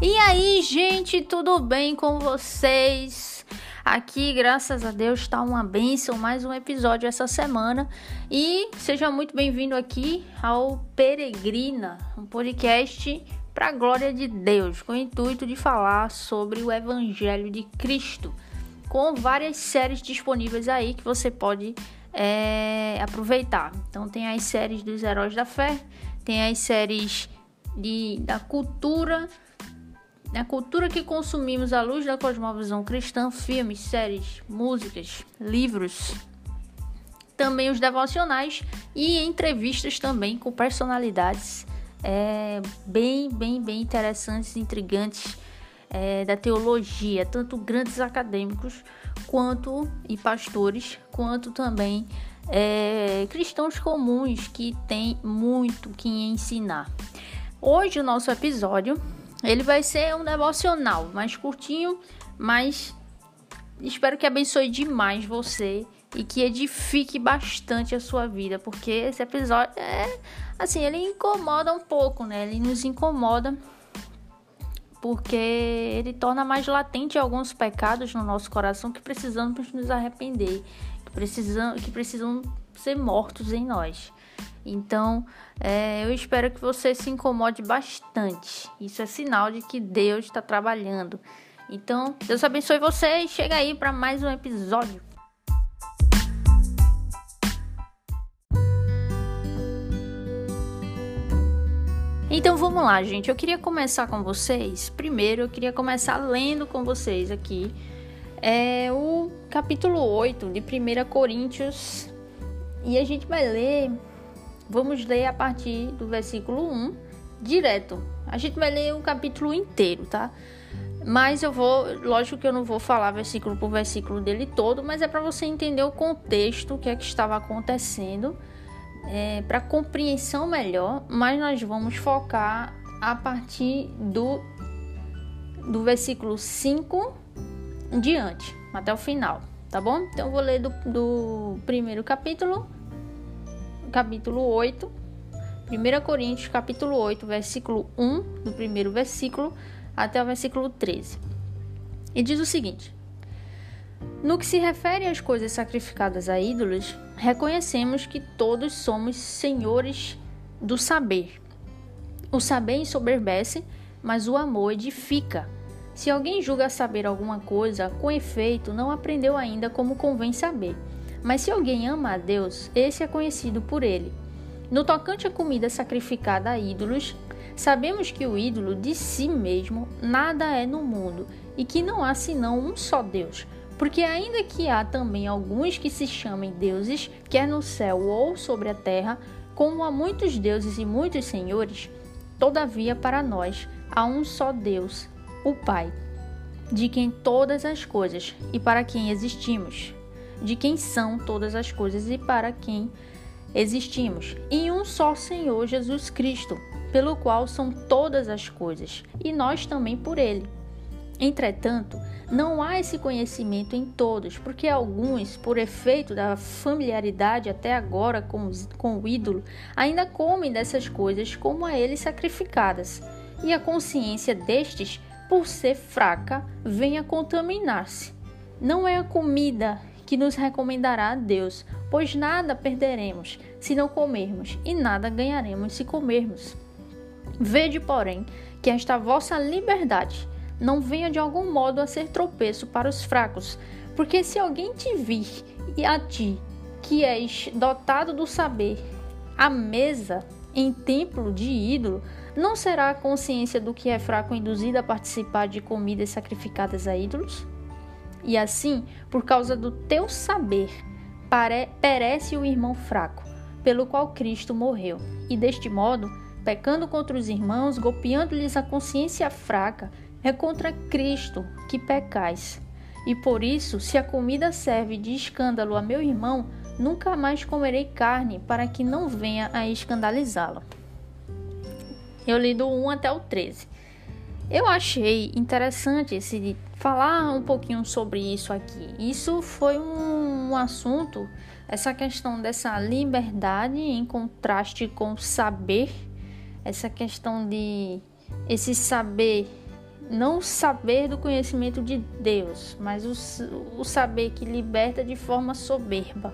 E aí, gente, tudo bem com vocês? Aqui, graças a Deus, está uma benção, mais um episódio essa semana. E seja muito bem-vindo aqui ao Peregrina, um podcast para a glória de Deus, com o intuito de falar sobre o Evangelho de Cristo, com várias séries disponíveis aí que você pode é, aproveitar. Então, tem as séries dos Heróis da Fé, tem as séries de, da cultura a cultura que consumimos à luz da cosmovisão cristã, filmes, séries, músicas, livros, também os devocionais e entrevistas também com personalidades é, bem, bem, bem interessantes, intrigantes é, da teologia, tanto grandes acadêmicos quanto e pastores, quanto também é, cristãos comuns que têm muito que ensinar. Hoje o nosso episódio ele vai ser um devocional mais curtinho, mas espero que abençoe demais você e que edifique bastante a sua vida, porque esse episódio é assim, ele incomoda um pouco, né? Ele nos incomoda porque ele torna mais latente alguns pecados no nosso coração que precisamos nos arrepender, precisam, que precisam ser mortos em nós. Então, é, eu espero que você se incomode bastante. Isso é sinal de que Deus está trabalhando. Então, Deus abençoe você e chega aí para mais um episódio. Então vamos lá, gente. Eu queria começar com vocês. Primeiro, eu queria começar lendo com vocês aqui é o capítulo 8 de 1 Coríntios. E a gente vai ler Vamos ler a partir do versículo 1 direto. A gente vai ler o capítulo inteiro, tá? Mas eu vou, lógico que eu não vou falar versículo por versículo dele todo, mas é para você entender o contexto, o que é que estava acontecendo, é, para compreensão melhor. Mas nós vamos focar a partir do, do versículo 5 em diante, até o final, tá bom? Então eu vou ler do, do primeiro capítulo capítulo 8, 1 Coríntios, capítulo 8, versículo 1, do primeiro versículo até o versículo 13. E diz o seguinte: No que se refere às coisas sacrificadas a ídolos, reconhecemos que todos somos senhores do saber. O saber ensoberbece, mas o amor edifica. Se alguém julga saber alguma coisa, com efeito, não aprendeu ainda como convém saber. Mas se alguém ama a Deus, esse é conhecido por ele. No tocante à comida sacrificada a ídolos, sabemos que o ídolo de si mesmo nada é no mundo e que não há senão um só Deus. Porque, ainda que há também alguns que se chamem deuses, quer no céu ou sobre a terra, como há muitos deuses e muitos senhores, todavia para nós há um só Deus, o Pai, de quem todas as coisas e para quem existimos de quem são todas as coisas e para quem existimos, e um só Senhor Jesus Cristo, pelo qual são todas as coisas, e nós também por ele. Entretanto, não há esse conhecimento em todos, porque alguns, por efeito da familiaridade até agora com, com o ídolo, ainda comem dessas coisas como a ele sacrificadas, e a consciência destes, por ser fraca, vem a contaminar-se. Não é a comida que nos recomendará a Deus, pois nada perderemos se não comermos, e nada ganharemos se comermos. Vede, porém, que esta vossa liberdade não venha de algum modo a ser tropeço para os fracos, porque se alguém te vir e a ti, que és dotado do saber, a mesa em templo de ídolo, não será a consciência do que é fraco induzida a participar de comidas sacrificadas a ídolos? E assim, por causa do teu saber, perece o irmão fraco, pelo qual Cristo morreu. E deste modo, pecando contra os irmãos, golpeando-lhes a consciência fraca, é contra Cristo que pecais. E por isso, se a comida serve de escândalo a meu irmão, nunca mais comerei carne, para que não venha a escandalizá-lo. Eu li do 1 até o 13. Eu achei interessante esse falar um pouquinho sobre isso aqui. Isso foi um, um assunto, essa questão dessa liberdade em contraste com o saber, essa questão de esse saber não saber do conhecimento de Deus, mas o, o saber que liberta de forma soberba.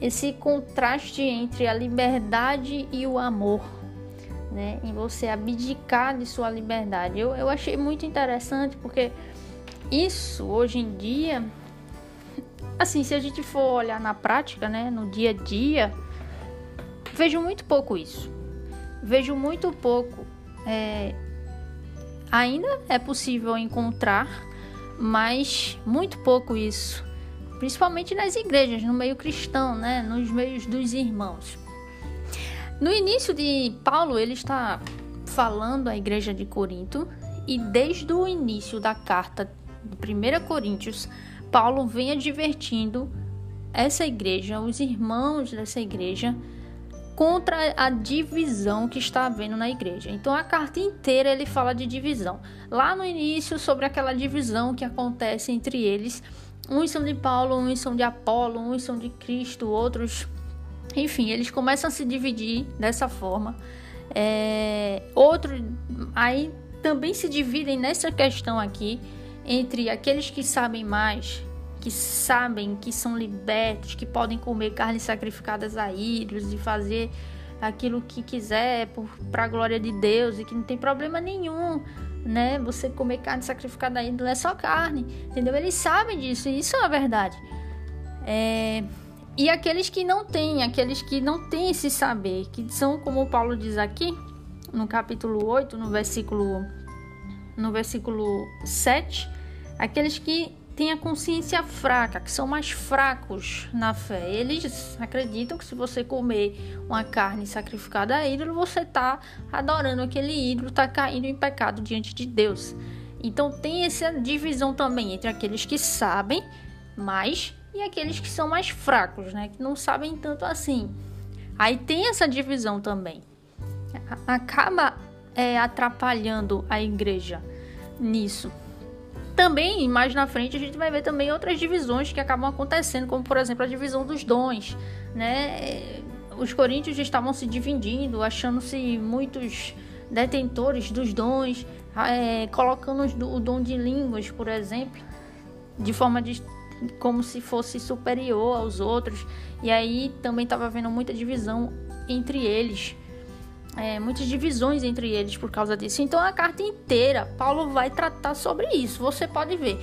Esse contraste entre a liberdade e o amor, né? Em você abdicar de sua liberdade. Eu, eu achei muito interessante porque isso hoje em dia, assim, se a gente for olhar na prática, né, no dia a dia, vejo muito pouco isso. Vejo muito pouco é, ainda é possível encontrar, mas muito pouco isso, principalmente nas igrejas, no meio cristão, né, nos meios dos irmãos. No início de Paulo, ele está falando à igreja de Corinto e desde o início da carta de 1 Coríntios, Paulo vem advertindo essa igreja, os irmãos dessa igreja, contra a divisão que está havendo na igreja. Então a carta inteira ele fala de divisão. Lá no início sobre aquela divisão que acontece entre eles, uns são de Paulo, uns são de Apolo, uns são de Cristo, outros, enfim, eles começam a se dividir dessa forma. É, outros aí também se dividem nessa questão aqui entre aqueles que sabem mais que sabem que são libertos, que podem comer carnes sacrificadas a ídolos e fazer aquilo que quiser para a glória de Deus e que não tem problema nenhum, né? Você comer carne sacrificada a ídolo é só carne, entendeu? Eles sabem disso e isso é a verdade. É... E aqueles que não têm, aqueles que não têm esse saber, que são, como Paulo diz aqui, no capítulo 8, no versículo, no versículo 7, aqueles que têm a consciência fraca, que são mais fracos na fé. Eles acreditam que se você comer uma carne sacrificada a ídolo, você está adorando aquele ídolo, está caindo em pecado diante de Deus. Então tem essa divisão também entre aqueles que sabem mais e aqueles que são mais fracos, né? Que não sabem tanto assim. Aí tem essa divisão também. Acaba é, atrapalhando a igreja nisso também, mais na frente, a gente vai ver também outras divisões que acabam acontecendo, como por exemplo a divisão dos dons, né? Os coríntios estavam se dividindo, achando-se muitos detentores dos dons, é, colocando o dom de línguas, por exemplo, de forma de como se fosse superior aos outros. E aí também estava havendo muita divisão entre eles é, muitas divisões entre eles por causa disso. Então a carta inteira, Paulo vai tratar sobre isso. Você pode ver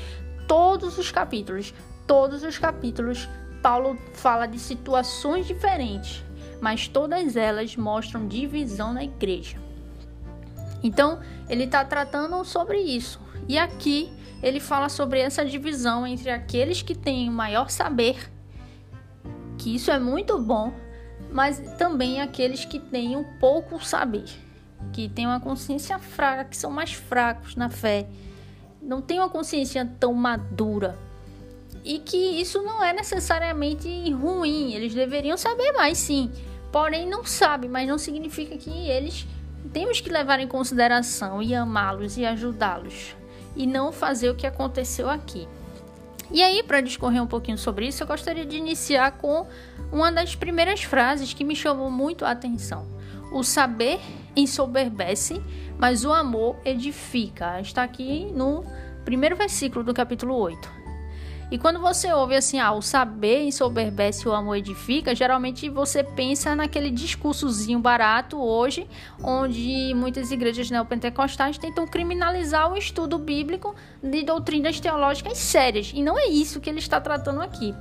todos os capítulos, todos os capítulos, Paulo fala de situações diferentes, mas todas elas mostram divisão na igreja. Então ele está tratando sobre isso. E aqui ele fala sobre essa divisão entre aqueles que têm o maior saber, que isso é muito bom, mas também aqueles que têm um pouco saber, que têm uma consciência fraca, que são mais fracos na fé, não têm uma consciência tão madura. E que isso não é necessariamente ruim, eles deveriam saber mais, sim. Porém, não sabem, mas não significa que eles temos que levar em consideração e amá-los e ajudá-los e não fazer o que aconteceu aqui. E aí, para discorrer um pouquinho sobre isso, eu gostaria de iniciar com uma das primeiras frases que me chamou muito a atenção. O saber ensoberbece, mas o amor edifica. Está aqui no primeiro versículo do capítulo 8. E quando você ouve assim, ah, o saber ensoberbece o amor edifica, geralmente você pensa naquele discursozinho barato hoje, onde muitas igrejas neopentecostais tentam criminalizar o estudo bíblico de doutrinas teológicas sérias. E não é isso que ele está tratando aqui.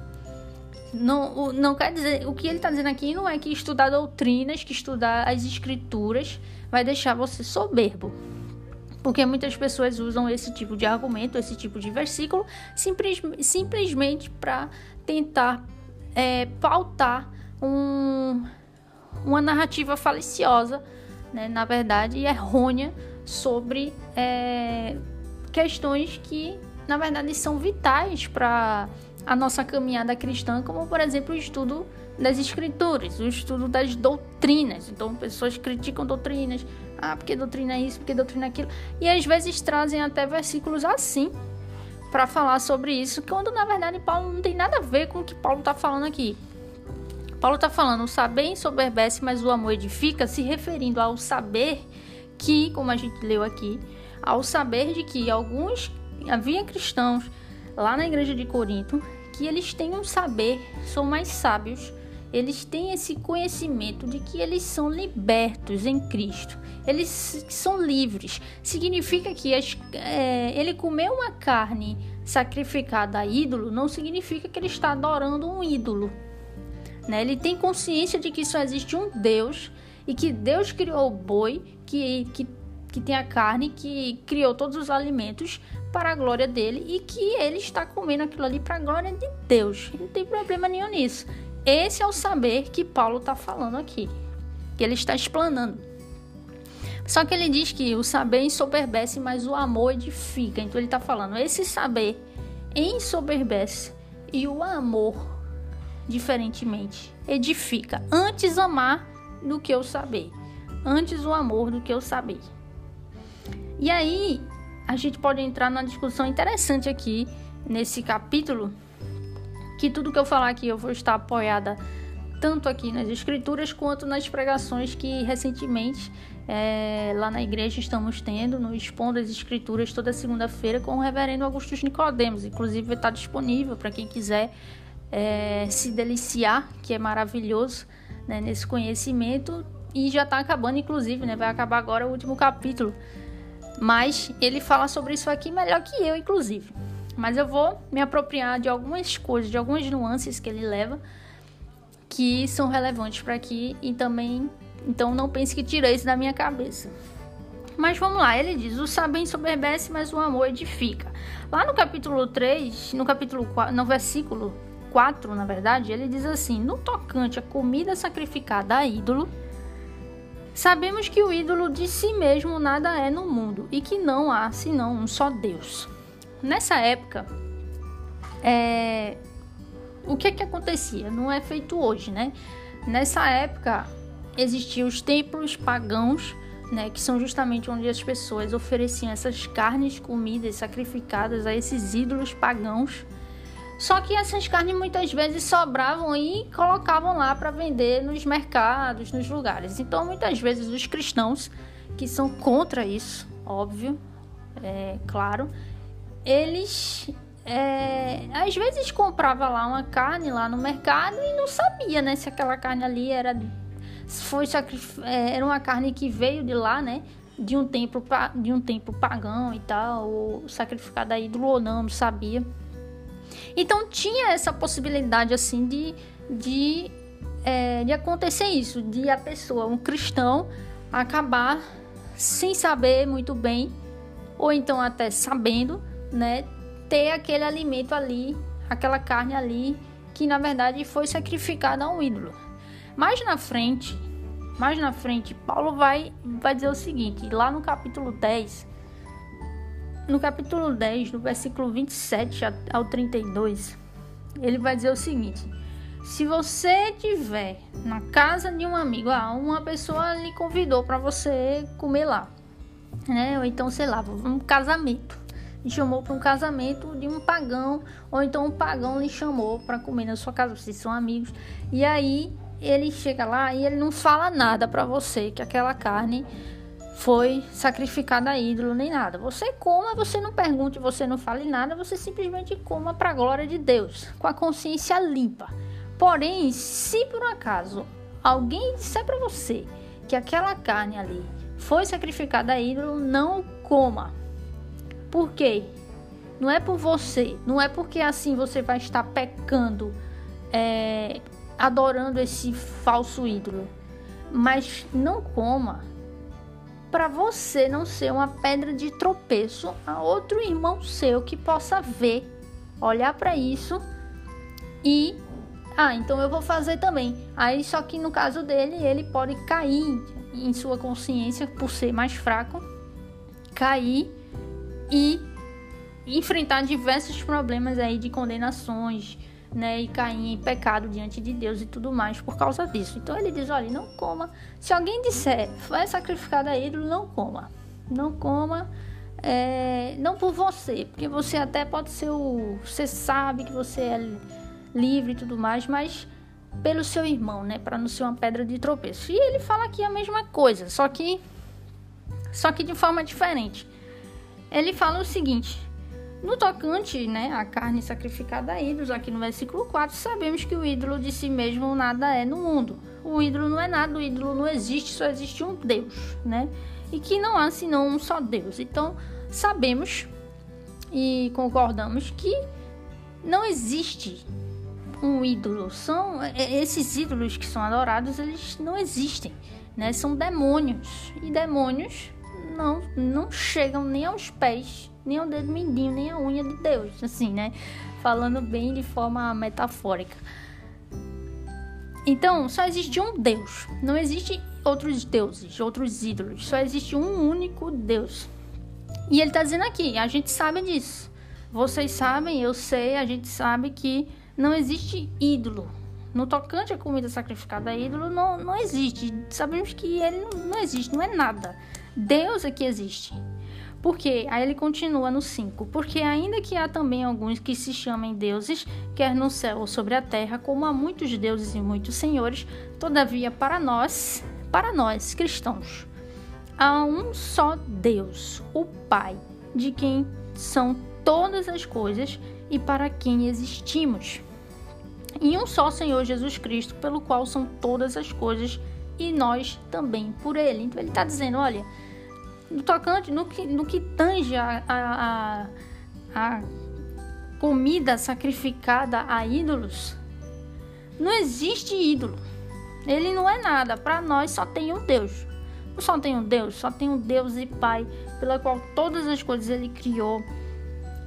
Não, não quer dizer, o que ele está dizendo aqui não é que estudar doutrinas, que estudar as escrituras vai deixar você soberbo porque muitas pessoas usam esse tipo de argumento, esse tipo de versículo, simples, simplesmente para tentar é, pautar um, uma narrativa faliciosa, né, na verdade errônea, sobre é, questões que, na verdade, são vitais para a nossa caminhada cristã, como, por exemplo, o estudo das escrituras, o estudo das doutrinas. Então, pessoas criticam doutrinas, ah, porque doutrina é isso, porque doutrina é aquilo. E às vezes trazem até versículos assim para falar sobre isso, quando na verdade Paulo não tem nada a ver com o que Paulo está falando aqui. Paulo está falando, o saber ensoberbece, mas o amor edifica, se referindo ao saber que, como a gente leu aqui, ao saber de que alguns havia cristãos lá na igreja de Corinto que eles têm um saber, são mais sábios, eles têm esse conhecimento de que eles são libertos em Cristo, eles são livres. Significa que as, é, ele comer uma carne sacrificada a ídolo não significa que ele está adorando um ídolo. Né? Ele tem consciência de que só existe um Deus e que Deus criou o boi, que, que, que tem a carne, que criou todos os alimentos para a glória dele e que ele está comendo aquilo ali para a glória de Deus. Não tem problema nenhum nisso. Esse é o saber que Paulo está falando aqui, que ele está explanando. Só que ele diz que o saber ensoberbece, mas o amor edifica. Então ele está falando, esse saber ensoberbece e o amor, diferentemente, edifica. Antes amar do que o saber. Antes o amor do que o saber. E aí, a gente pode entrar numa discussão interessante aqui nesse capítulo, que tudo que eu falar aqui eu vou estar apoiada tanto aqui nas escrituras quanto nas pregações que recentemente é, lá na igreja estamos tendo no Expondo as Escrituras toda segunda-feira com o reverendo Augustus Nicodemos. Inclusive está disponível para quem quiser é, se deliciar, que é maravilhoso né, nesse conhecimento. E já está acabando, inclusive, né, vai acabar agora o último capítulo. Mas ele fala sobre isso aqui melhor que eu, inclusive. Mas eu vou me apropriar de algumas coisas, de algumas nuances que ele leva que são relevantes para aqui e também, então não pense que tirei isso da minha cabeça. Mas vamos lá, ele diz: o saber ensoberbece, mas o amor edifica. Lá no capítulo 3, no capítulo 4, no versículo 4, na verdade, ele diz assim: No tocante à comida sacrificada a ídolo, sabemos que o ídolo de si mesmo nada é no mundo e que não há senão um só Deus. Nessa época, é, o que que acontecia? Não é feito hoje, né? Nessa época existiam os templos pagãos, né, que são justamente onde as pessoas ofereciam essas carnes, comidas sacrificadas a esses ídolos pagãos. Só que essas carnes muitas vezes sobravam e colocavam lá para vender nos mercados, nos lugares. Então, muitas vezes os cristãos que são contra isso, óbvio, é claro, eles é, às vezes comprava lá uma carne lá no mercado e não sabia, né, se aquela carne ali era foi é, era uma carne que veio de lá, né, de um templo de um templo pagão e tal, ou sacrificada a ídolo ou não, não sabia. Então tinha essa possibilidade assim de de, é, de acontecer isso, de a pessoa, um cristão, acabar sem saber muito bem, ou então até sabendo, né, ter aquele alimento ali, aquela carne ali, que na verdade foi sacrificada a um ídolo. Mais na frente, mais na frente, Paulo vai, vai dizer o seguinte, lá no capítulo 10, no capítulo 10, no versículo 27 ao 32, ele vai dizer o seguinte: se você tiver na casa de um amigo, ah, uma pessoa lhe convidou para você comer lá, né? Ou então, sei lá, um casamento lhe chamou para um casamento de um pagão, ou então um pagão lhe chamou para comer na sua casa, vocês são amigos. E aí ele chega lá e ele não fala nada para você que aquela carne foi sacrificada a ídolo nem nada. Você coma, você não pergunte, você não fale nada, você simplesmente coma para a glória de Deus, com a consciência limpa. Porém, se por acaso alguém disser para você que aquela carne ali foi sacrificada a ídolo, não coma. Por quê? Não é por você, não é porque assim você vai estar pecando, é, adorando esse falso ídolo. Mas não coma para você não ser uma pedra de tropeço a outro irmão seu que possa ver, olhar para isso e ah, então eu vou fazer também. Aí só que no caso dele, ele pode cair em sua consciência por ser mais fraco, cair e enfrentar diversos problemas aí de condenações, né, e cair em pecado diante de Deus e tudo mais por causa disso. Então ele diz: olha, não coma. Se alguém disser, vai sacrificado a ídolo, não coma. Não coma, é, não por você, porque você até pode ser o. Você sabe que você é livre e tudo mais, mas pelo seu irmão, né, para não ser uma pedra de tropeço. E ele fala aqui a mesma coisa, só que só que de forma diferente. Ele fala o seguinte: no tocante né, à carne sacrificada a ídolos, aqui no versículo 4, sabemos que o ídolo de si mesmo nada é no mundo. O ídolo não é nada, o ídolo não existe, só existe um Deus, né? E que não há senão um só Deus. Então, sabemos e concordamos que não existe um ídolo. São esses ídolos que são adorados, eles não existem, né? São demônios. E demônios não não chegam nem aos pés, nem ao dedo mindinho, nem à unha de Deus, assim, né? Falando bem de forma metafórica. Então, só existe um Deus. Não existe outros deuses, outros ídolos. Só existe um único Deus. E ele está dizendo aqui, a gente sabe disso. Vocês sabem, eu sei, a gente sabe que não existe ídolo. No tocante à comida sacrificada a ídolo, não, não existe. Sabemos que ele não existe, não é nada. Deus é que existe. Porque aí ele continua no 5. Porque ainda que há também alguns que se chamem deuses, quer no céu ou sobre a terra, como há muitos deuses e muitos senhores, todavia para nós, para nós cristãos, há um só Deus, o Pai, de quem são todas as coisas e para quem existimos. E um só Senhor Jesus Cristo, pelo qual são todas as coisas e nós também por ele. Então ele está dizendo: olha, tocante, no que, no que tange a, a, a comida sacrificada a ídolos, não existe ídolo. Ele não é nada. Para nós só tem um Deus. Não só tem um Deus, só tem um Deus e Pai, pela qual todas as coisas ele criou.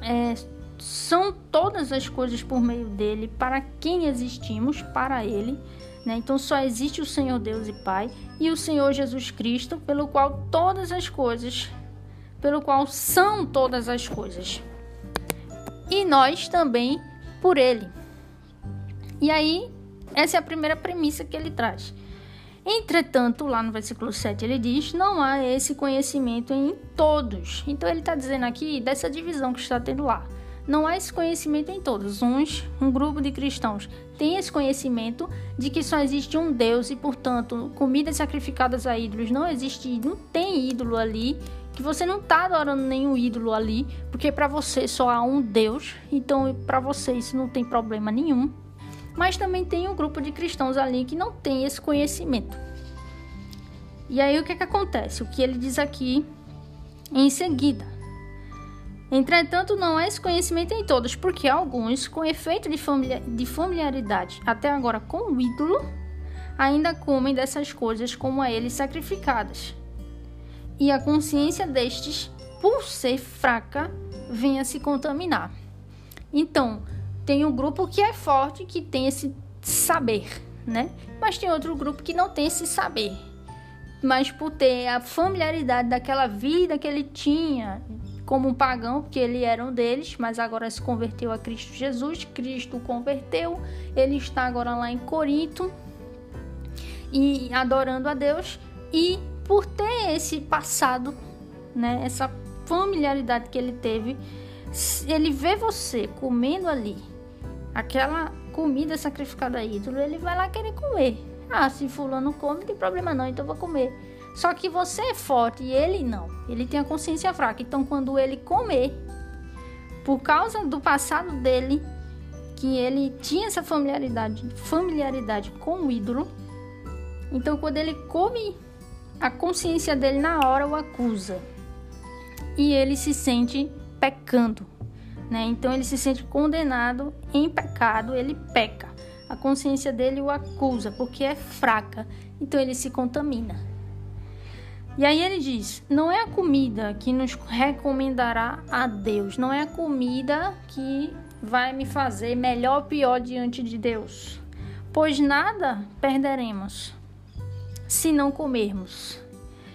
É, são todas as coisas por meio dele, para quem existimos, para ele. Né? Então só existe o Senhor Deus e Pai e o Senhor Jesus Cristo, pelo qual todas as coisas, pelo qual são todas as coisas. E nós também por ele. E aí, essa é a primeira premissa que ele traz. Entretanto, lá no versículo 7 ele diz: não há esse conhecimento em todos. Então ele está dizendo aqui dessa divisão que está tendo lá. Não há esse conhecimento em todos. Uns, um grupo de cristãos, tem esse conhecimento de que só existe um Deus e, portanto, comidas sacrificadas a ídolos não existe, não tem ídolo ali, que você não está adorando nenhum ídolo ali, porque para você só há um Deus, então para você isso não tem problema nenhum. Mas também tem um grupo de cristãos ali que não tem esse conhecimento. E aí o que, é que acontece? O que ele diz aqui em seguida. Entretanto, não há esse conhecimento em todos, porque alguns, com efeito de, familiar, de familiaridade até agora com o ídolo, ainda comem dessas coisas como a eles sacrificadas. E a consciência destes, por ser fraca, vem a se contaminar. Então, tem um grupo que é forte, que tem esse saber, né? Mas tem outro grupo que não tem esse saber. Mas por ter a familiaridade daquela vida que ele tinha, como um pagão, porque ele era um deles, mas agora se converteu a Cristo Jesus. Cristo o converteu, ele está agora lá em Corinto e adorando a Deus. E por ter esse passado, né, essa familiaridade que ele teve, ele vê você comendo ali aquela comida sacrificada a ídolo, ele vai lá querer comer. Ah, se fulano come, não tem problema não, então vou comer. Só que você é forte e ele não. Ele tem a consciência fraca. Então, quando ele comer, por causa do passado dele, que ele tinha essa familiaridade, familiaridade com o ídolo, então quando ele come, a consciência dele na hora o acusa. E ele se sente pecando, né? Então ele se sente condenado em pecado, ele peca. A consciência dele o acusa porque é fraca, então ele se contamina. E aí ele diz: não é a comida que nos recomendará a Deus, não é a comida que vai me fazer melhor ou pior diante de Deus, pois nada perderemos se não comermos.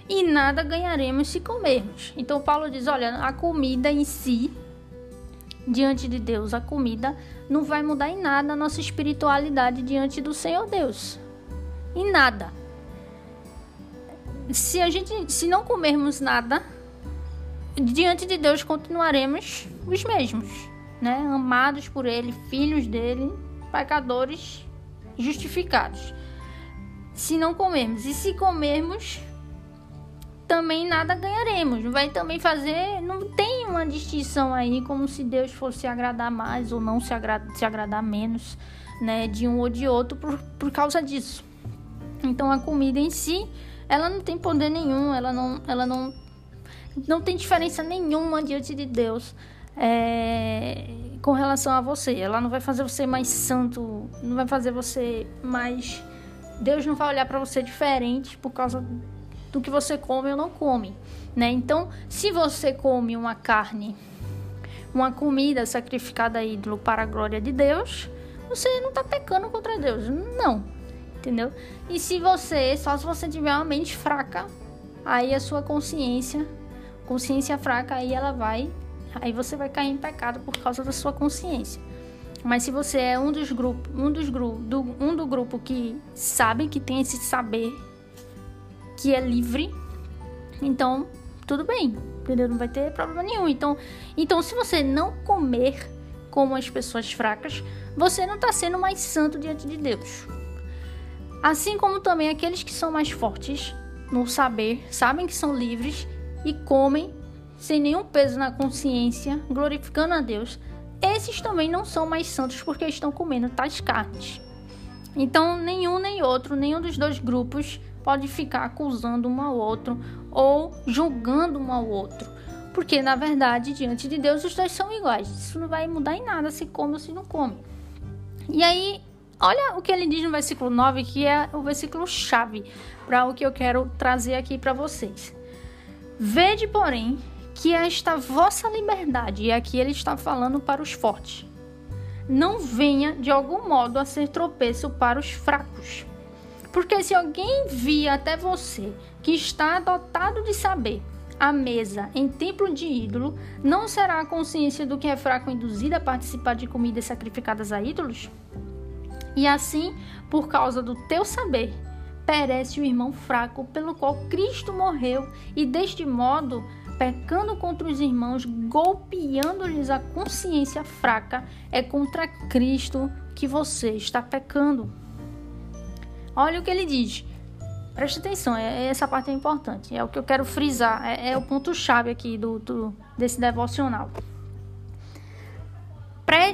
E nada ganharemos se comermos. Então Paulo diz: olha, a comida em si, diante de Deus, a comida não vai mudar em nada a nossa espiritualidade diante do Senhor Deus. Em nada se a gente se não comermos nada, diante de Deus continuaremos os mesmos, né? Amados por ele, filhos dele, pecadores justificados. Se não comermos e se comermos, também nada ganharemos. Vai também fazer, não tem uma distinção aí, como se Deus fosse agradar mais ou não se, agra se agradar menos, né, de um ou de outro por, por causa disso. Então a comida em si, ela não tem poder nenhum, ela não, ela não, não tem diferença nenhuma diante de Deus. É, com relação a você, ela não vai fazer você mais santo, não vai fazer você mais. Deus não vai olhar para você diferente por causa do que você come ou não come, né? Então, se você come uma carne, uma comida sacrificada a ídolo para a glória de Deus, você não está pecando contra Deus, não entendeu? E se você, só se você tiver uma mente fraca, aí a sua consciência, consciência fraca, aí ela vai, aí você vai cair em pecado por causa da sua consciência. Mas se você é um dos grupos, um dos grupos, do, um do grupo que sabe que tem esse saber, que é livre, então tudo bem, entendeu? Não vai ter problema nenhum. Então, então se você não comer como as pessoas fracas, você não está sendo mais santo diante de Deus. Assim como também aqueles que são mais fortes no saber, sabem que são livres e comem sem nenhum peso na consciência, glorificando a Deus, esses também não são mais santos porque estão comendo tais carnes. Então, nenhum nem outro, nenhum dos dois grupos pode ficar acusando um ao outro ou julgando um ao outro. Porque, na verdade, diante de Deus, os dois são iguais. Isso não vai mudar em nada se come ou se não come. E aí, Olha o que ele diz no versículo 9, que é o versículo chave para o que eu quero trazer aqui para vocês. Vede, porém, que esta vossa liberdade, e aqui ele está falando para os fortes, não venha de algum modo a ser tropeço para os fracos. Porque se alguém via até você que está dotado de saber a mesa em templo de ídolo, não será a consciência do que é fraco induzida a participar de comidas sacrificadas a ídolos? E assim, por causa do teu saber, perece o irmão fraco pelo qual Cristo morreu, e deste modo, pecando contra os irmãos, golpeando-lhes a consciência fraca, é contra Cristo que você está pecando. Olha o que ele diz. Preste atenção, é, essa parte é importante. É o que eu quero frisar, é, é o ponto-chave aqui do, do, desse devocional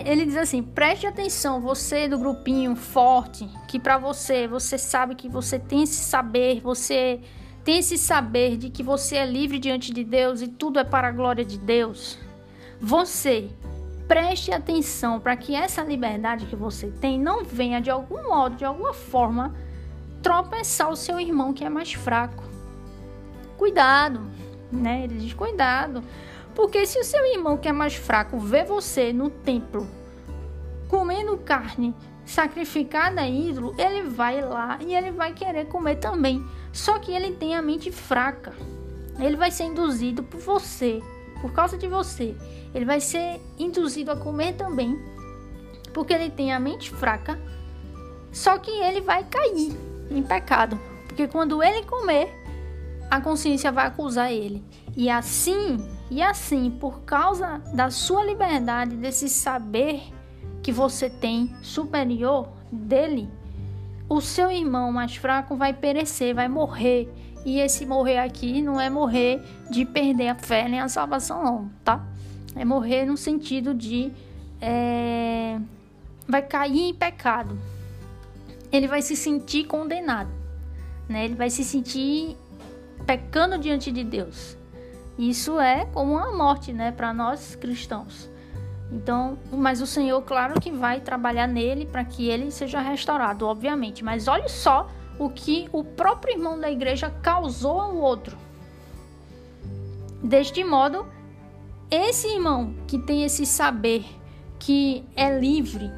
ele diz assim: preste atenção, você do grupinho forte, que para você, você sabe que você tem esse saber, você tem esse saber de que você é livre diante de Deus e tudo é para a glória de Deus. Você preste atenção para que essa liberdade que você tem não venha de algum modo, de alguma forma, tropeçar o seu irmão que é mais fraco. Cuidado, né? Ele diz: cuidado. Porque se o seu irmão que é mais fraco vê você no templo comendo carne sacrificada a ídolo, ele vai lá e ele vai querer comer também. Só que ele tem a mente fraca. Ele vai ser induzido por você, por causa de você. Ele vai ser induzido a comer também, porque ele tem a mente fraca. Só que ele vai cair em pecado, porque quando ele comer, a consciência vai acusar ele. E assim, e assim, por causa da sua liberdade, desse saber que você tem superior dele, o seu irmão mais fraco vai perecer, vai morrer. E esse morrer aqui não é morrer de perder a fé nem a salvação, não, tá? É morrer no sentido de. É, vai cair em pecado. Ele vai se sentir condenado, né? Ele vai se sentir pecando diante de Deus. Isso é como uma morte, né, para nós cristãos. Então, mas o Senhor, claro que vai trabalhar nele para que ele seja restaurado, obviamente. Mas olhe só o que o próprio irmão da igreja causou ao outro. Deste modo, esse irmão que tem esse saber, que é livre,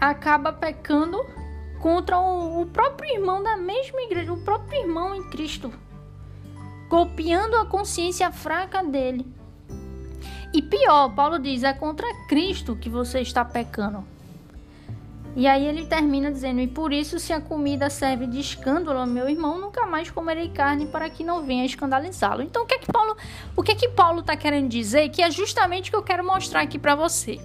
acaba pecando contra o próprio irmão da mesma igreja, o próprio irmão em Cristo, golpeando a consciência fraca dele. E pior, Paulo diz: é contra Cristo que você está pecando. E aí ele termina dizendo: E por isso, se a comida serve de escândalo ao meu irmão, nunca mais comerei carne para que não venha escandalizá-lo. Então, o que é que Paulo, o que é que Paulo está querendo dizer? Que é justamente o que eu quero mostrar aqui para você.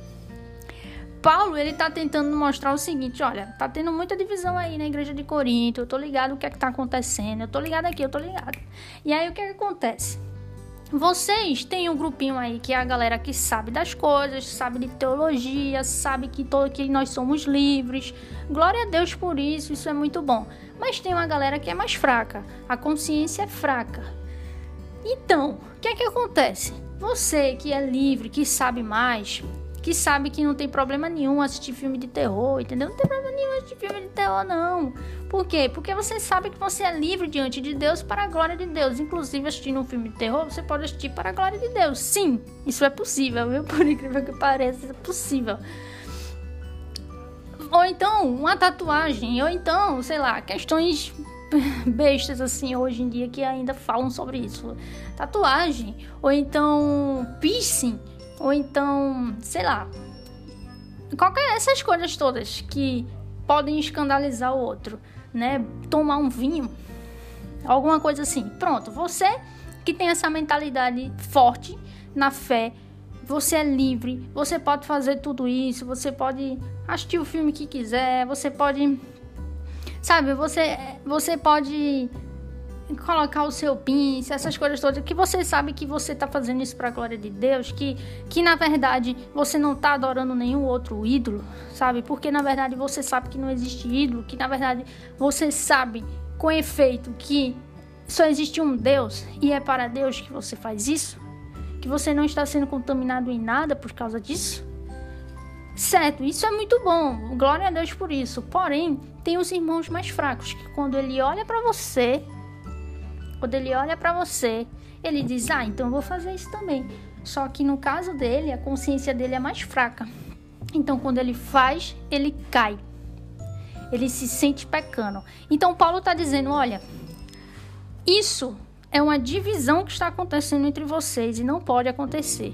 Paulo, ele tá tentando mostrar o seguinte, olha, tá tendo muita divisão aí na igreja de Corinto, eu tô ligado o que é que tá acontecendo, eu tô ligado aqui, eu tô ligado. E aí o que é que acontece? Vocês têm um grupinho aí que é a galera que sabe das coisas, sabe de teologia, sabe que, todo, que nós somos livres. Glória a Deus por isso, isso é muito bom. Mas tem uma galera que é mais fraca, a consciência é fraca. Então, o que é que acontece? Você que é livre, que sabe mais, que sabe que não tem problema nenhum assistir filme de terror, entendeu? Não tem problema nenhum assistir filme de terror, não. Por quê? Porque você sabe que você é livre diante de Deus para a glória de Deus. Inclusive, assistindo um filme de terror, você pode assistir para a glória de Deus. Sim, isso é possível, viu? Por incrível que pareça, é possível. Ou então, uma tatuagem, ou então, sei lá, questões bestas assim hoje em dia que ainda falam sobre isso. Tatuagem, ou então piercing ou então, sei lá, qualquer essas coisas todas que podem escandalizar o outro, né? Tomar um vinho, alguma coisa assim. Pronto, você que tem essa mentalidade forte na fé, você é livre, você pode fazer tudo isso, você pode assistir o filme que quiser, você pode sabe, você você pode colocar o seu pince, essas coisas todas, que você sabe que você está fazendo isso para a glória de Deus, que, que na verdade você não está adorando nenhum outro ídolo, sabe? Porque na verdade você sabe que não existe ídolo, que na verdade você sabe com efeito que só existe um Deus e é para Deus que você faz isso, que você não está sendo contaminado em nada por causa disso. Certo, isso é muito bom, glória a Deus por isso. Porém, tem os irmãos mais fracos que quando ele olha para você, quando ele olha para você, ele diz: Ah, então eu vou fazer isso também. Só que no caso dele, a consciência dele é mais fraca. Então, quando ele faz, ele cai. Ele se sente pecando. Então, Paulo está dizendo: Olha, isso é uma divisão que está acontecendo entre vocês e não pode acontecer.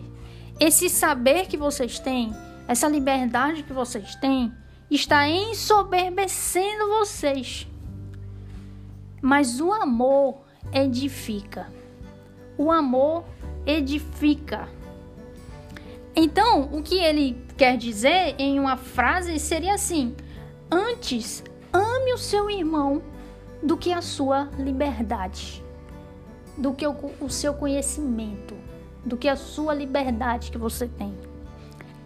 Esse saber que vocês têm, essa liberdade que vocês têm, está ensoberbecendo vocês. Mas o amor edifica. O amor edifica. Então, o que ele quer dizer em uma frase seria assim: antes ame o seu irmão do que a sua liberdade, do que o, o seu conhecimento, do que a sua liberdade que você tem.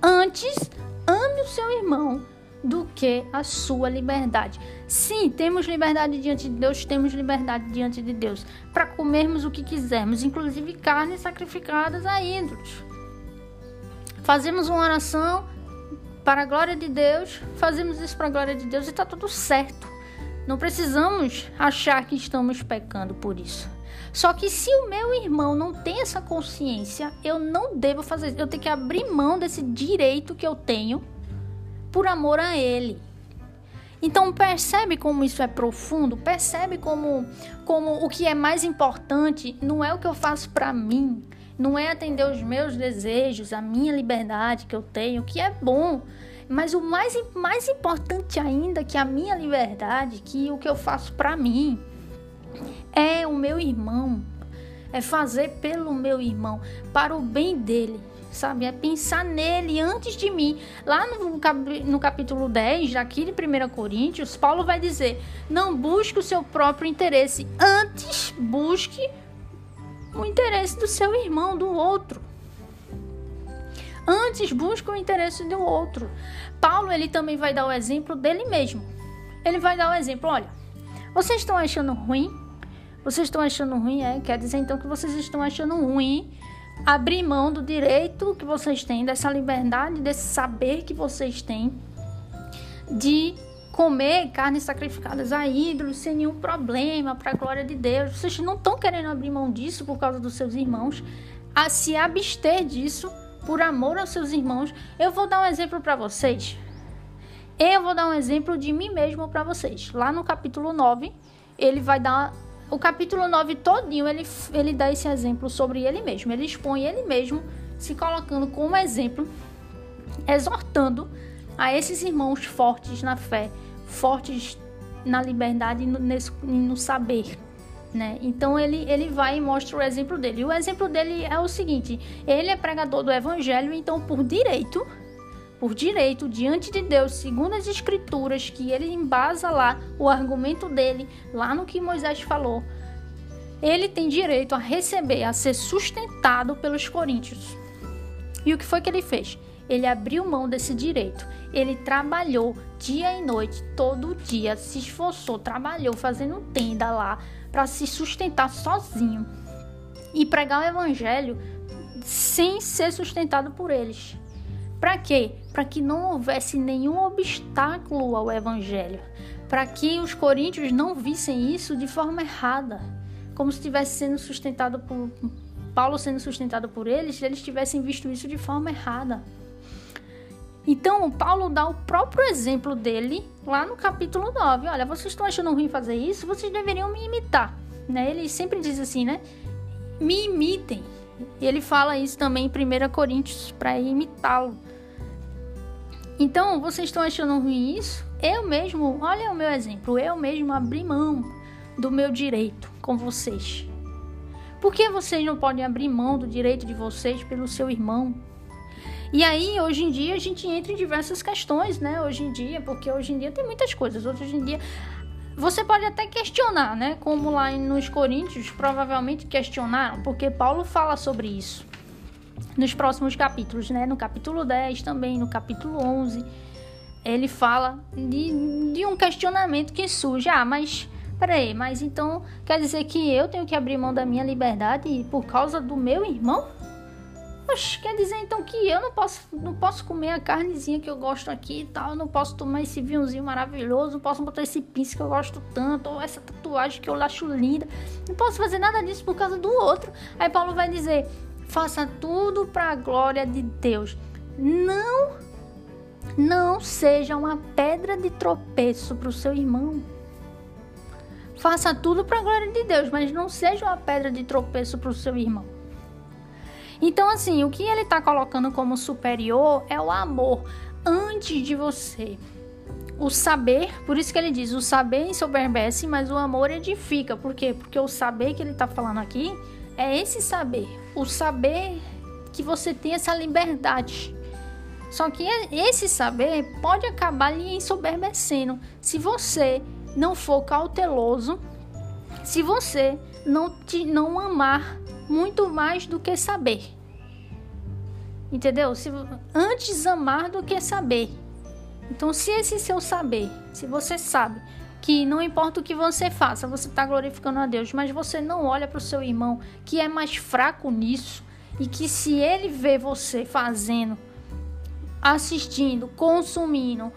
Antes ame o seu irmão do que a sua liberdade. Sim, temos liberdade diante de Deus, temos liberdade diante de Deus para comermos o que quisermos, inclusive carnes sacrificadas a ídolos. Fazemos uma oração para a glória de Deus, fazemos isso para a glória de Deus e está tudo certo. Não precisamos achar que estamos pecando por isso. Só que se o meu irmão não tem essa consciência, eu não devo fazer. Eu tenho que abrir mão desse direito que eu tenho por amor a Ele. Então percebe como isso é profundo, percebe como, como o que é mais importante não é o que eu faço para mim, não é atender os meus desejos, a minha liberdade que eu tenho, que é bom, mas o mais, mais importante ainda que a minha liberdade, que o que eu faço para mim, é o meu irmão, é fazer pelo meu irmão, para o bem dele sabe? É pensar nele antes de mim. Lá no, no capítulo 10, aqui de 1 Coríntios, Paulo vai dizer: não busque o seu próprio interesse, antes busque o interesse do seu irmão, do outro. Antes busque o interesse do outro. Paulo ele também vai dar o exemplo dele mesmo. Ele vai dar o exemplo, olha, vocês estão achando ruim? Vocês estão achando ruim, é? Quer dizer então que vocês estão achando ruim abrir mão do direito que vocês têm, dessa liberdade, desse saber que vocês têm de comer carnes sacrificadas a ídolos sem nenhum problema, para a glória de Deus. Vocês não estão querendo abrir mão disso por causa dos seus irmãos, a se abster disso por amor aos seus irmãos. Eu vou dar um exemplo para vocês. Eu vou dar um exemplo de mim mesmo para vocês. Lá no capítulo 9, ele vai dar o capítulo 9 todinho ele, ele dá esse exemplo sobre ele mesmo. Ele expõe ele mesmo, se colocando como exemplo, exortando a esses irmãos fortes na fé, fortes na liberdade e no, nesse, no saber. Né? Então ele, ele vai e mostra o exemplo dele. E o exemplo dele é o seguinte: ele é pregador do evangelho, então por direito por direito diante de Deus, segundo as escrituras, que ele embasa lá o argumento dele, lá no que Moisés falou. ele tem direito a receber, a ser sustentado pelos coríntios. E o que foi que ele fez? Ele abriu mão desse direito. Ele trabalhou dia e noite, todo dia, se esforçou, trabalhou fazendo tenda lá para se sustentar sozinho e pregar o evangelho sem ser sustentado por eles. Para quê? Para que não houvesse nenhum obstáculo ao evangelho, para que os coríntios não vissem isso de forma errada, como se estivesse sendo sustentado por Paulo sendo sustentado por eles, eles tivessem visto isso de forma errada. Então, Paulo dá o próprio exemplo dele lá no capítulo 9. Olha, vocês estão achando ruim fazer isso? Vocês deveriam me imitar. Né? Ele sempre diz assim, né? Me imitem. E ele fala isso também em 1 Coríntios, para imitá-lo. Então, vocês estão achando ruim isso? Eu mesmo, olha o meu exemplo, eu mesmo abri mão do meu direito com vocês. Por que vocês não podem abrir mão do direito de vocês pelo seu irmão? E aí, hoje em dia, a gente entra em diversas questões, né? Hoje em dia, porque hoje em dia tem muitas coisas. Hoje em dia, você pode até questionar, né? Como lá nos Coríntios, provavelmente questionaram, porque Paulo fala sobre isso nos próximos capítulos, né? No capítulo 10 também, no capítulo 11, ele fala de, de um questionamento que surge. Ah, mas Peraí, mas então quer dizer que eu tenho que abrir mão da minha liberdade por causa do meu irmão? Oxe, quer dizer então que eu não posso, não posso comer a carnezinha que eu gosto aqui e tal, não posso tomar esse vinhozinho maravilhoso, não posso botar esse pince que eu gosto tanto, ou essa tatuagem que eu acho linda, não posso fazer nada disso por causa do outro. Aí Paulo vai dizer: faça tudo para a glória de Deus. Não, não seja uma pedra de tropeço para o seu irmão. Faça tudo para a glória de Deus, mas não seja uma pedra de tropeço para o seu irmão. Então, assim, o que ele está colocando como superior é o amor antes de você. O saber, por isso que ele diz: o saber ensoberbece, mas o amor edifica. Por quê? Porque o saber que ele está falando aqui é esse saber. O saber que você tem essa liberdade. Só que esse saber pode acabar lhe ensoberbecendo se você não for cauteloso, se você não te não amar muito mais do que saber. Entendeu? Se, antes amar do que saber. Então, se esse seu saber, se você sabe que não importa o que você faça, você está glorificando a Deus, mas você não olha para o seu irmão que é mais fraco nisso e que se ele vê você fazendo, assistindo, consumindo,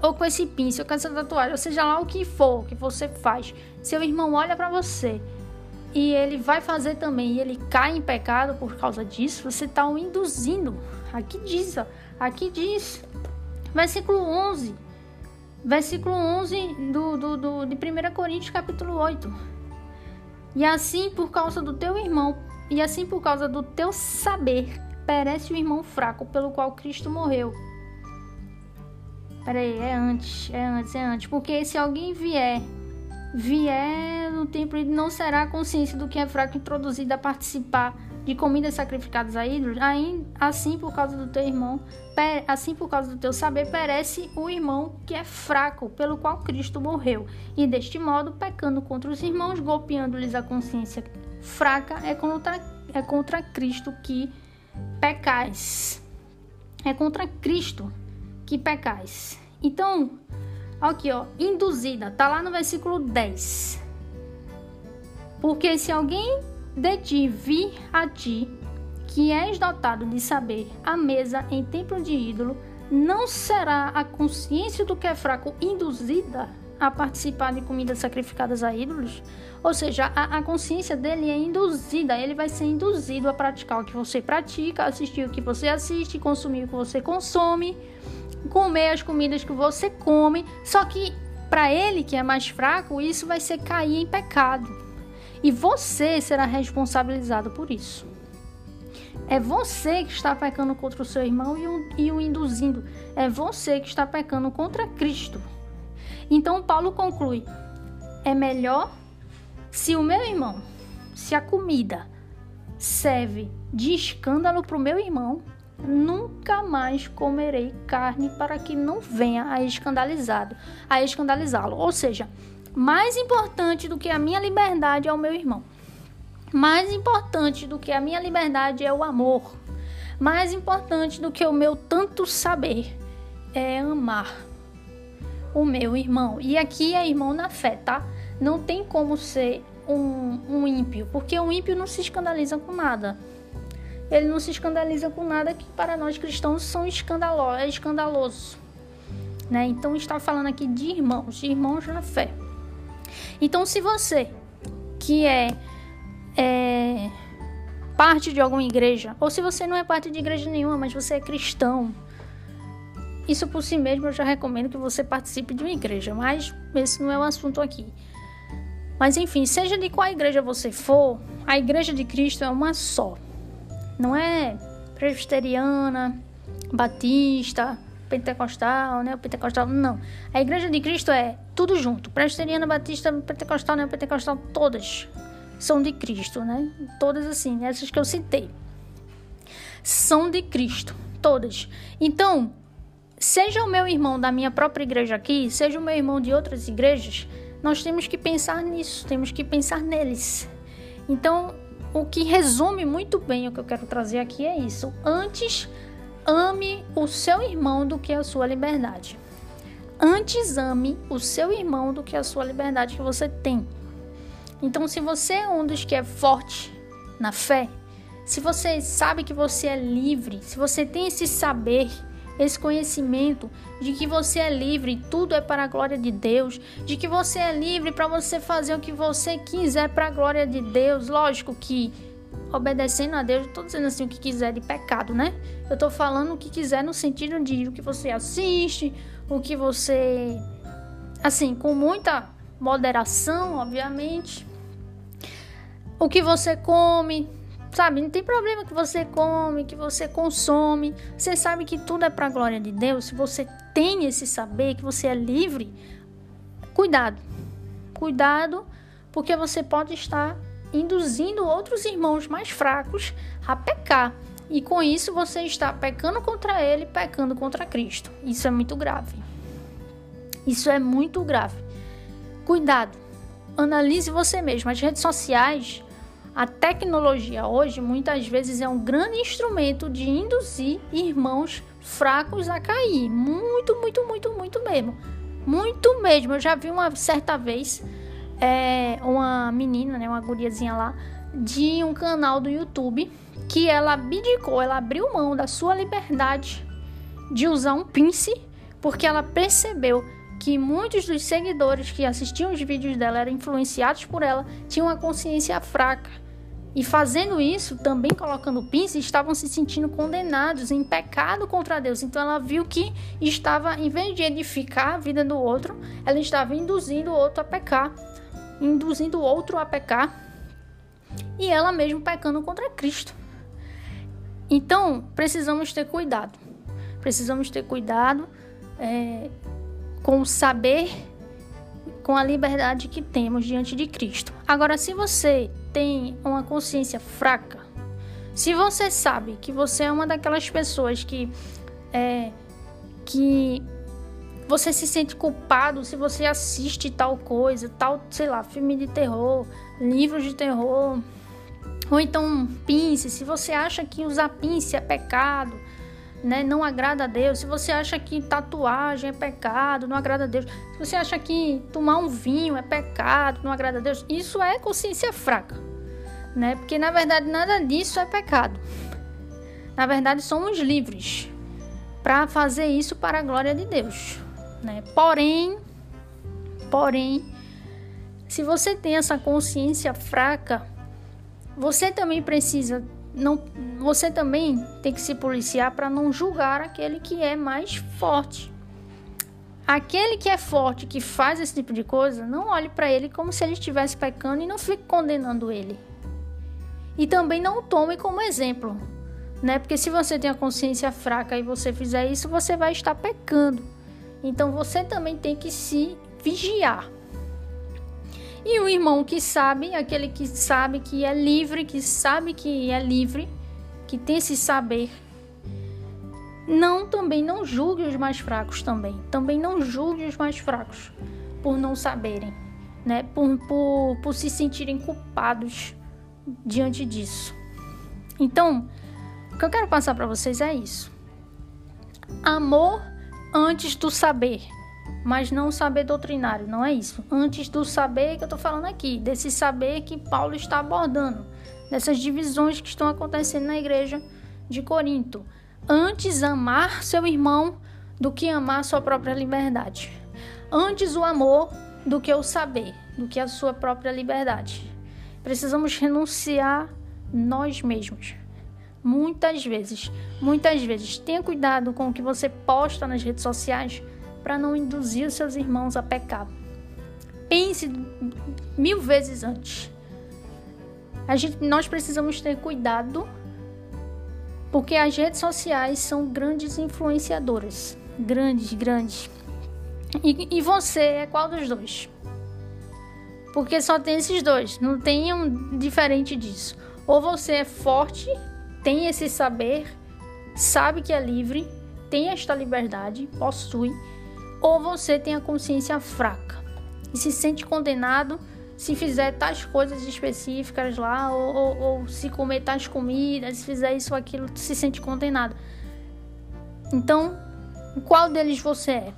ou com esse pincel, com essa tatuagem, ou seja lá o que for que você faz, seu irmão olha para você e ele vai fazer também e ele cai em pecado por causa disso, você está o induzindo. Aqui diz, ó, aqui diz, versículo 11, versículo 11 do, do, do, de 1 Coríntios capítulo 8. E assim por causa do teu irmão, e assim por causa do teu saber, perece o irmão fraco pelo qual Cristo morreu Peraí, é antes, é antes, é antes. Porque se alguém vier, vier no templo, ele não será consciência do que é fraco introduzido a participar de comidas sacrificadas a ídolos. Assim, por causa do teu irmão, assim por causa do teu saber, perece o irmão que é fraco, pelo qual Cristo morreu. E deste modo, pecando contra os irmãos, golpeando-lhes a consciência fraca, é contra, é contra Cristo que pecais. É contra Cristo que pecais. Então, aqui ó, induzida, tá lá no versículo 10. Porque se alguém de ti vir a ti, que és dotado de saber, a mesa em templo de ídolo, não será a consciência do que é fraco induzida a participar de comidas sacrificadas a ídolos? Ou seja, a, a, consciência dele é induzida, ele vai ser induzido a praticar o que você pratica, assistir o que você assiste, consumir o que você consome comer as comidas que você come, só que para ele que é mais fraco, isso vai ser cair em pecado. E você será responsabilizado por isso. É você que está pecando contra o seu irmão e o, e o induzindo. É você que está pecando contra Cristo. Então Paulo conclui: é melhor se o meu irmão, se a comida serve de escândalo para o meu irmão, nunca mais comerei carne para que não venha a escandalizado, a escandalizá-lo. Ou seja, mais importante do que a minha liberdade é o meu irmão. Mais importante do que a minha liberdade é o amor. Mais importante do que o meu tanto saber é amar o meu irmão. E aqui é irmão na fé, tá? Não tem como ser um, um ímpio, porque um ímpio não se escandaliza com nada. Ele não se escandaliza com nada que para nós cristãos são escandalo, é escandaloso. Né? Então está falando aqui de irmãos, de irmãos na fé. Então se você que é, é parte de alguma igreja, ou se você não é parte de igreja nenhuma, mas você é cristão, isso por si mesmo eu já recomendo que você participe de uma igreja, mas esse não é o assunto aqui. Mas enfim, seja de qual igreja você for, a igreja de Cristo é uma só. Não é presbiteriana, batista, pentecostal, né? Pentecostal, não. A igreja de Cristo é tudo junto. Presbiteriana, batista, pentecostal, né? Pentecostal, todas são de Cristo, né? Todas assim, essas que eu citei. São de Cristo, todas. Então, seja o meu irmão da minha própria igreja aqui, seja o meu irmão de outras igrejas, nós temos que pensar nisso, temos que pensar neles. Então, o que resume muito bem o que eu quero trazer aqui é isso. Antes, ame o seu irmão do que a sua liberdade. Antes ame o seu irmão do que a sua liberdade que você tem. Então, se você é um dos que é forte na fé, se você sabe que você é livre, se você tem esse saber, esse conhecimento de que você é livre, tudo é para a glória de Deus, de que você é livre para você fazer o que você quiser para a glória de Deus. Lógico que obedecendo a Deus, estou dizendo assim o que quiser de pecado, né? Eu estou falando o que quiser no sentido de o que você assiste, o que você assim, com muita moderação, obviamente. O que você come, Sabe, não tem problema que você come, que você consome. Você sabe que tudo é para a glória de Deus. Se você tem esse saber, que você é livre, cuidado. Cuidado, porque você pode estar induzindo outros irmãos mais fracos a pecar. E com isso você está pecando contra ele, pecando contra Cristo. Isso é muito grave. Isso é muito grave. Cuidado. Analise você mesmo. As redes sociais a tecnologia hoje muitas vezes é um grande instrumento de induzir irmãos fracos a cair. Muito, muito, muito, muito mesmo. Muito mesmo. Eu já vi uma certa vez é, uma menina, né, uma guriazinha lá, de um canal do YouTube que ela abdicou, ela abriu mão da sua liberdade de usar um pince porque ela percebeu que muitos dos seguidores que assistiam os vídeos dela eram influenciados por ela, tinham uma consciência fraca e fazendo isso, também colocando pinça, estavam se sentindo condenados em pecado contra Deus. Então ela viu que estava, em vez de edificar a vida do outro, ela estava induzindo o outro a pecar, induzindo o outro a pecar, e ela mesmo pecando contra Cristo. Então precisamos ter cuidado. Precisamos ter cuidado é, com o saber, com a liberdade que temos diante de Cristo. Agora, se você tem uma consciência fraca, se você sabe que você é uma daquelas pessoas que é, que você se sente culpado se você assiste tal coisa, tal, sei lá, filme de terror, livros de terror, ou então pince, se você acha que usar pince é pecado, né, não agrada a Deus, se você acha que tatuagem é pecado, não agrada a Deus, se você acha que tomar um vinho é pecado, não agrada a Deus, isso é consciência fraca né? Porque na verdade nada disso é pecado. Na verdade somos livres para fazer isso para a glória de Deus, né? Porém, porém, se você tem essa consciência fraca, você também precisa não, você também tem que se policiar para não julgar aquele que é mais forte. Aquele que é forte, que faz esse tipo de coisa, não olhe para ele como se ele estivesse pecando e não fique condenando ele. E também não tome como exemplo, né? Porque se você tem a consciência fraca e você fizer isso, você vai estar pecando. Então você também tem que se vigiar. E o irmão que sabe, aquele que sabe que é livre, que sabe que é livre, que tem esse saber, não também não julgue os mais fracos também. Também não julgue os mais fracos por não saberem. né? Por, por, por se sentirem culpados diante disso. Então, o que eu quero passar para vocês é isso. Amor antes do saber, mas não saber doutrinário, não é isso. Antes do saber que eu estou falando aqui, desse saber que Paulo está abordando, dessas divisões que estão acontecendo na igreja de Corinto. Antes amar seu irmão do que amar sua própria liberdade. Antes o amor do que o saber, do que a sua própria liberdade. Precisamos renunciar nós mesmos. Muitas vezes, muitas vezes, tenha cuidado com o que você posta nas redes sociais para não induzir os seus irmãos a pecar. Pense mil vezes antes. A gente, nós precisamos ter cuidado porque as redes sociais são grandes influenciadoras. Grandes, grandes. E, e você é qual dos dois? Porque só tem esses dois, não tem um diferente disso. Ou você é forte, tem esse saber, sabe que é livre, tem esta liberdade, possui, ou você tem a consciência fraca e se sente condenado se fizer tais coisas específicas lá, ou, ou, ou se comer tais comidas, se fizer isso ou aquilo, se sente condenado. Então, qual deles você é?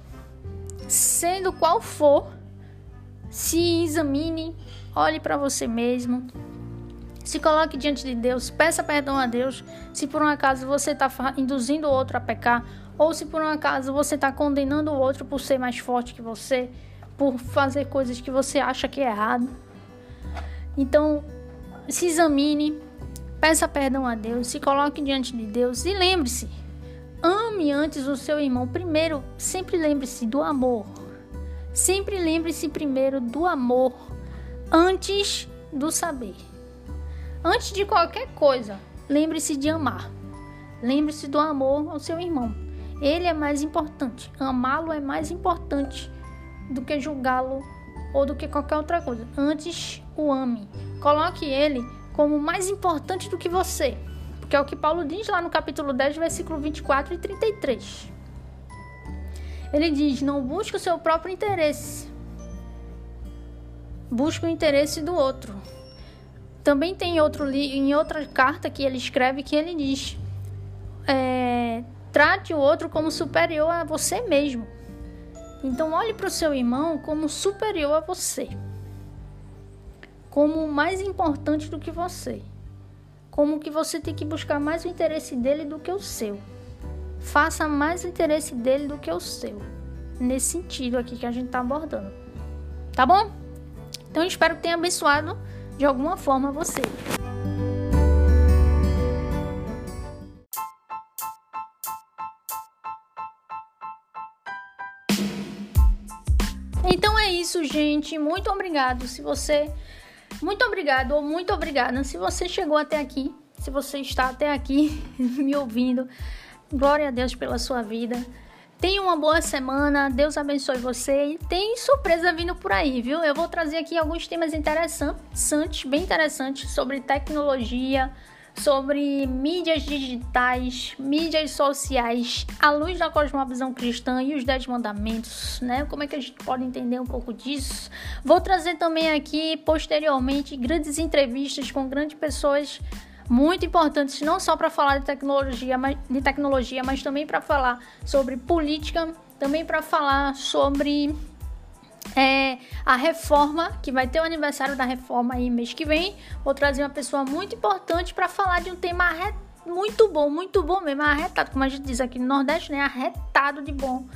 Sendo qual for, se examine, olhe para você mesmo, se coloque diante de Deus, peça perdão a Deus. Se por um acaso você está induzindo o outro a pecar, ou se por um acaso você está condenando o outro por ser mais forte que você, por fazer coisas que você acha que é errado. Então, se examine, peça perdão a Deus, se coloque diante de Deus e lembre-se: ame antes o seu irmão. Primeiro, sempre lembre-se do amor. Sempre lembre-se primeiro do amor antes do saber. Antes de qualquer coisa, lembre-se de amar. Lembre-se do amor ao seu irmão. Ele é mais importante. Amá-lo é mais importante do que julgá-lo ou do que qualquer outra coisa. Antes, o ame. Coloque ele como mais importante do que você. Porque é o que Paulo diz lá no capítulo 10, versículo 24 e 33. Ele diz: Não busque o seu próprio interesse, busque o interesse do outro. Também tem outro em outra carta que ele escreve que ele diz: é, trate o outro como superior a você mesmo. Então olhe para o seu irmão como superior a você, como mais importante do que você, como que você tem que buscar mais o interesse dele do que o seu. Faça mais o interesse dele do que o seu. Nesse sentido aqui que a gente está abordando. Tá bom? Então espero que tenha abençoado de alguma forma você. Isso, gente. Muito obrigado. Se você. Muito obrigado ou muito obrigada se você chegou até aqui. Se você está até aqui me ouvindo. Glória a Deus pela sua vida. Tenha uma boa semana, Deus abençoe você e tem surpresa vindo por aí, viu? Eu vou trazer aqui alguns temas interessantes, bem interessantes sobre tecnologia, sobre mídias digitais, mídias sociais, à luz da cosmovisão cristã e os dez mandamentos, né? Como é que a gente pode entender um pouco disso? Vou trazer também aqui posteriormente grandes entrevistas com grandes pessoas muito importantes, não só para falar de tecnologia, mas, de tecnologia, mas também para falar sobre política, também para falar sobre é, a reforma, que vai ter o aniversário da reforma aí mês que vem. Vou trazer uma pessoa muito importante para falar de um tema muito bom, muito bom mesmo, arretado, como a gente diz aqui no Nordeste, né? Arretado de bom.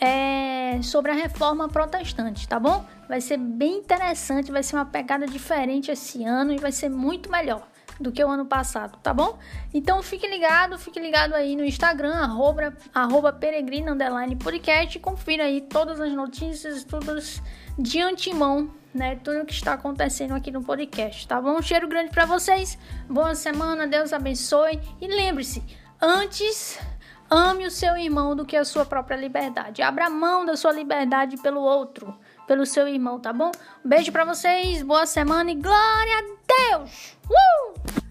É, sobre a reforma protestante, tá bom? Vai ser bem interessante, vai ser uma pegada diferente esse ano e vai ser muito melhor do que o ano passado, tá bom? Então fique ligado, fique ligado aí no Instagram, arroba, arroba peregrina, underline podcast, e confira aí todas as notícias, todas de antemão, né? Tudo o que está acontecendo aqui no podcast, tá bom? Um cheiro grande para vocês, boa semana, Deus abençoe, e lembre-se, antes... Ame o seu irmão do que a sua própria liberdade. Abra mão da sua liberdade pelo outro, pelo seu irmão, tá bom? Um beijo para vocês, boa semana e glória a Deus! Uh!